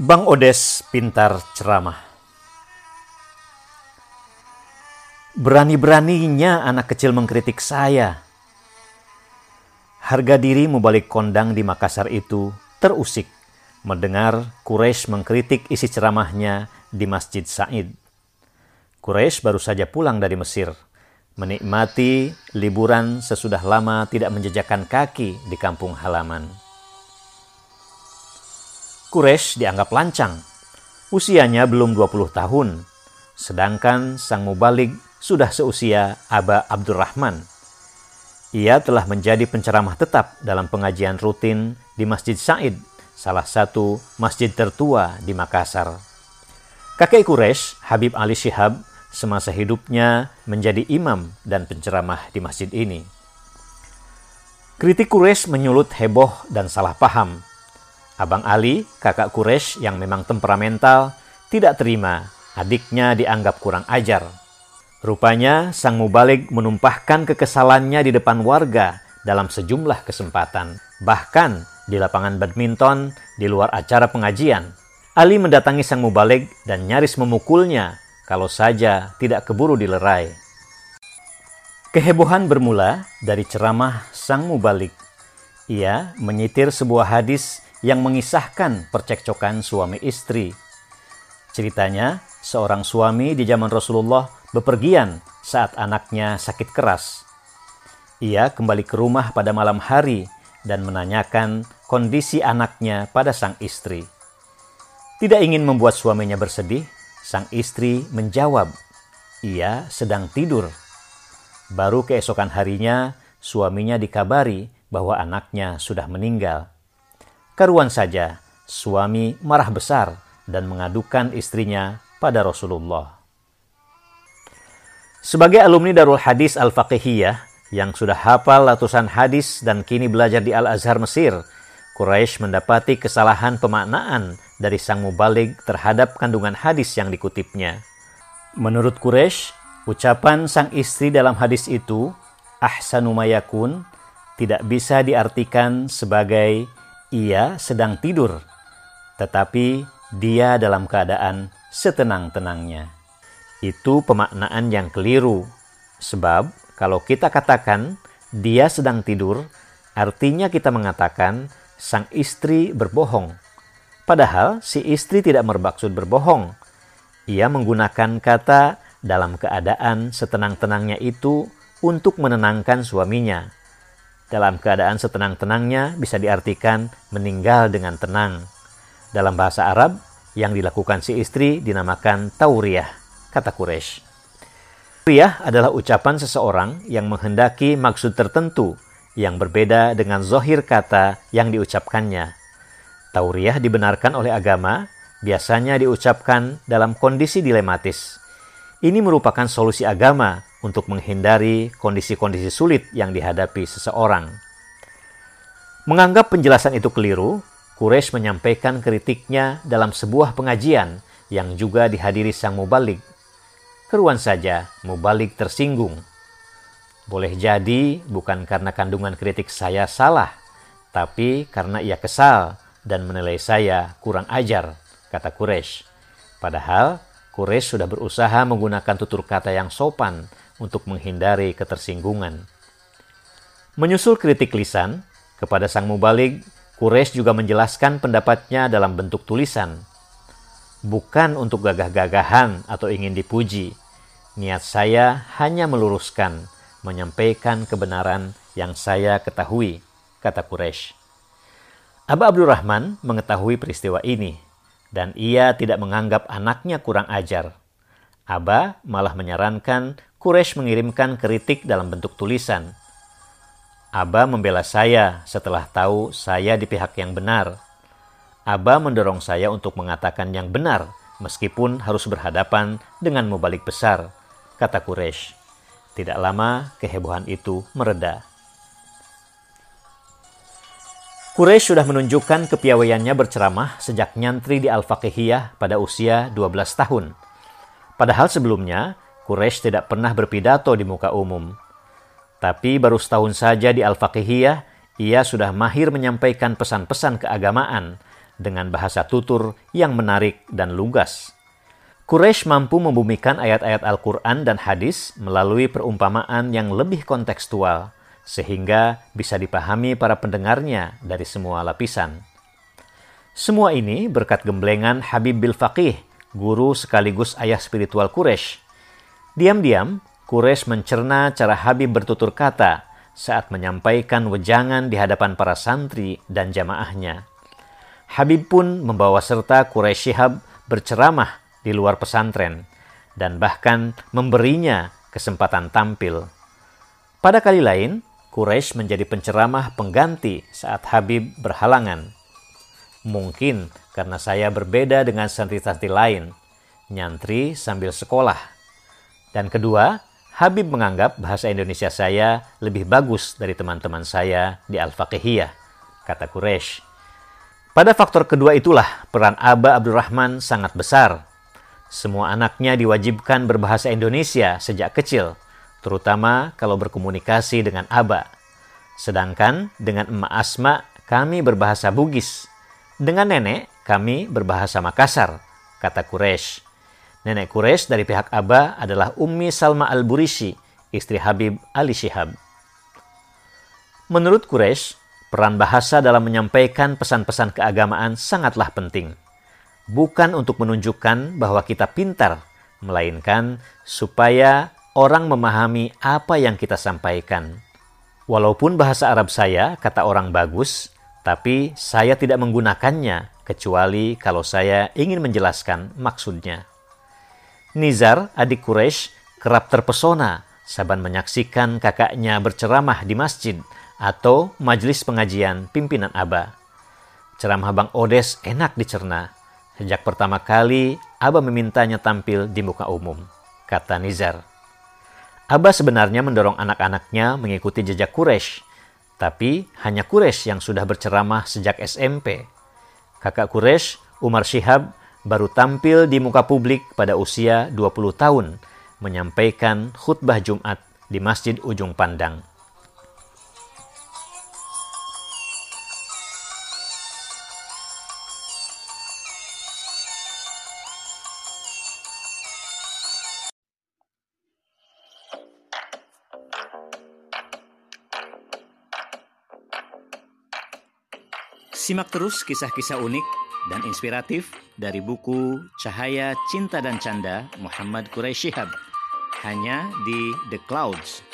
Bang Odes pintar ceramah. Berani-beraninya anak kecil mengkritik saya. Harga diri mubalik kondang di Makassar itu terusik mendengar Quraisy mengkritik isi ceramahnya di Masjid Said. Quraisy baru saja pulang dari Mesir, menikmati liburan sesudah lama tidak menjejakkan kaki di kampung halaman. Quraisy dianggap lancang. Usianya belum 20 tahun, sedangkan sang mubalik sudah seusia Aba Abdurrahman. Ia telah menjadi penceramah tetap dalam pengajian rutin di Masjid Said, salah satu masjid tertua di Makassar. Kakek Quraisy, Habib Ali Shihab, semasa hidupnya menjadi imam dan penceramah di masjid ini. Kritik Quraisy menyulut heboh dan salah paham Abang Ali, kakak Quraisy yang memang temperamental, tidak terima adiknya dianggap kurang ajar. Rupanya sang mubalik menumpahkan kekesalannya di depan warga dalam sejumlah kesempatan. Bahkan di lapangan badminton di luar acara pengajian. Ali mendatangi sang mubalik dan nyaris memukulnya kalau saja tidak keburu dilerai. Kehebohan bermula dari ceramah sang mubalik. Ia menyitir sebuah hadis yang mengisahkan percekcokan suami istri. Ceritanya, seorang suami di zaman Rasulullah bepergian saat anaknya sakit keras. Ia kembali ke rumah pada malam hari dan menanyakan kondisi anaknya pada sang istri. Tidak ingin membuat suaminya bersedih, sang istri menjawab, "Ia sedang tidur." Baru keesokan harinya, suaminya dikabari bahwa anaknya sudah meninggal. Karuan saja, suami marah besar dan mengadukan istrinya pada Rasulullah. Sebagai alumni Darul Hadis Al-Faqihiyah yang sudah hafal ratusan hadis dan kini belajar di Al-Azhar Mesir, Quraisy mendapati kesalahan pemaknaan dari sang mubalik terhadap kandungan hadis yang dikutipnya. Menurut Quraisy, ucapan sang istri dalam hadis itu, ahsanu mayakun, tidak bisa diartikan sebagai ia sedang tidur, tetapi dia dalam keadaan setenang-tenangnya. Itu pemaknaan yang keliru, sebab kalau kita katakan dia sedang tidur, artinya kita mengatakan sang istri berbohong. Padahal si istri tidak bermaksud berbohong. Ia menggunakan kata dalam keadaan setenang-tenangnya itu untuk menenangkan suaminya dalam keadaan setenang-tenangnya bisa diartikan meninggal dengan tenang. Dalam bahasa Arab, yang dilakukan si istri dinamakan tauriyah, kata Quraisy. Tauriyah adalah ucapan seseorang yang menghendaki maksud tertentu yang berbeda dengan zohir kata yang diucapkannya. Tauriyah dibenarkan oleh agama, biasanya diucapkan dalam kondisi dilematis. Ini merupakan solusi agama untuk menghindari kondisi-kondisi sulit yang dihadapi seseorang. Menganggap penjelasan itu keliru, Quraisy menyampaikan kritiknya dalam sebuah pengajian yang juga dihadiri sang mubalik. Keruan saja, mubalik tersinggung. Boleh jadi bukan karena kandungan kritik saya salah, tapi karena ia kesal dan menilai saya kurang ajar, kata Quraisy. Padahal Quraisy sudah berusaha menggunakan tutur kata yang sopan untuk menghindari ketersinggungan. Menyusul kritik lisan, kepada sang mubalik, Quraisy juga menjelaskan pendapatnya dalam bentuk tulisan. Bukan untuk gagah-gagahan atau ingin dipuji. Niat saya hanya meluruskan, menyampaikan kebenaran yang saya ketahui, kata Quraisy. Aba Abdurrahman mengetahui peristiwa ini, dan ia tidak menganggap anaknya kurang ajar. Aba malah menyarankan Quraisy mengirimkan kritik dalam bentuk tulisan. Aba membela saya setelah tahu saya di pihak yang benar. Aba mendorong saya untuk mengatakan yang benar meskipun harus berhadapan dengan mubalik besar, kata Quraisy. Tidak lama kehebohan itu mereda. Quraisy sudah menunjukkan kepiawaiannya berceramah sejak nyantri di Al-Faqihiyah pada usia 12 tahun. Padahal sebelumnya, Quraisy tidak pernah berpidato di muka umum. Tapi baru setahun saja di Al-Faqihiyah, ia sudah mahir menyampaikan pesan-pesan keagamaan dengan bahasa tutur yang menarik dan lugas. Quraisy mampu membumikan ayat-ayat Al-Quran dan hadis melalui perumpamaan yang lebih kontekstual, sehingga bisa dipahami para pendengarnya dari semua lapisan. Semua ini berkat gemblengan Habib bil Faqih, guru sekaligus ayah spiritual Quraisy. Diam-diam, Quraisy mencerna cara Habib bertutur kata saat menyampaikan wejangan di hadapan para santri dan jamaahnya. Habib pun membawa serta Quraisy Shihab berceramah di luar pesantren dan bahkan memberinya kesempatan tampil. Pada kali lain, Quraisy menjadi penceramah pengganti saat Habib berhalangan. Mungkin karena saya berbeda dengan santri-santri lain, nyantri sambil sekolah. Dan kedua, Habib menganggap bahasa Indonesia saya lebih bagus dari teman-teman saya di Al-Faqihiyah, kata Quraisy. Pada faktor kedua itulah peran Aba Abdurrahman sangat besar semua anaknya diwajibkan berbahasa Indonesia sejak kecil, terutama kalau berkomunikasi dengan Aba. Sedangkan dengan Emak Asma, kami berbahasa Bugis. Dengan nenek, kami berbahasa Makassar, kata Quraisy. Nenek Quraisy dari pihak Aba adalah Ummi Salma Al-Burishi, istri Habib Ali Shihab. Menurut Quraisy, peran bahasa dalam menyampaikan pesan-pesan keagamaan sangatlah penting bukan untuk menunjukkan bahwa kita pintar, melainkan supaya orang memahami apa yang kita sampaikan. Walaupun bahasa Arab saya, kata orang bagus, tapi saya tidak menggunakannya kecuali kalau saya ingin menjelaskan maksudnya. Nizar, adik Quraisy, kerap terpesona saban menyaksikan kakaknya berceramah di masjid atau majelis pengajian pimpinan Aba. Ceramah Bang Odes enak dicerna, Sejak pertama kali Abah memintanya tampil di muka umum, kata Nizar. Abah sebenarnya mendorong anak-anaknya mengikuti jejak Quraisy, tapi hanya Quraisy yang sudah berceramah sejak SMP. Kakak Quraisy, Umar Syihab, baru tampil di muka publik pada usia 20 tahun, menyampaikan khutbah Jumat di Masjid Ujung Pandang. Simak terus kisah-kisah unik dan inspiratif dari buku Cahaya Cinta dan Canda Muhammad Quraisy Shihab. Hanya di The Clouds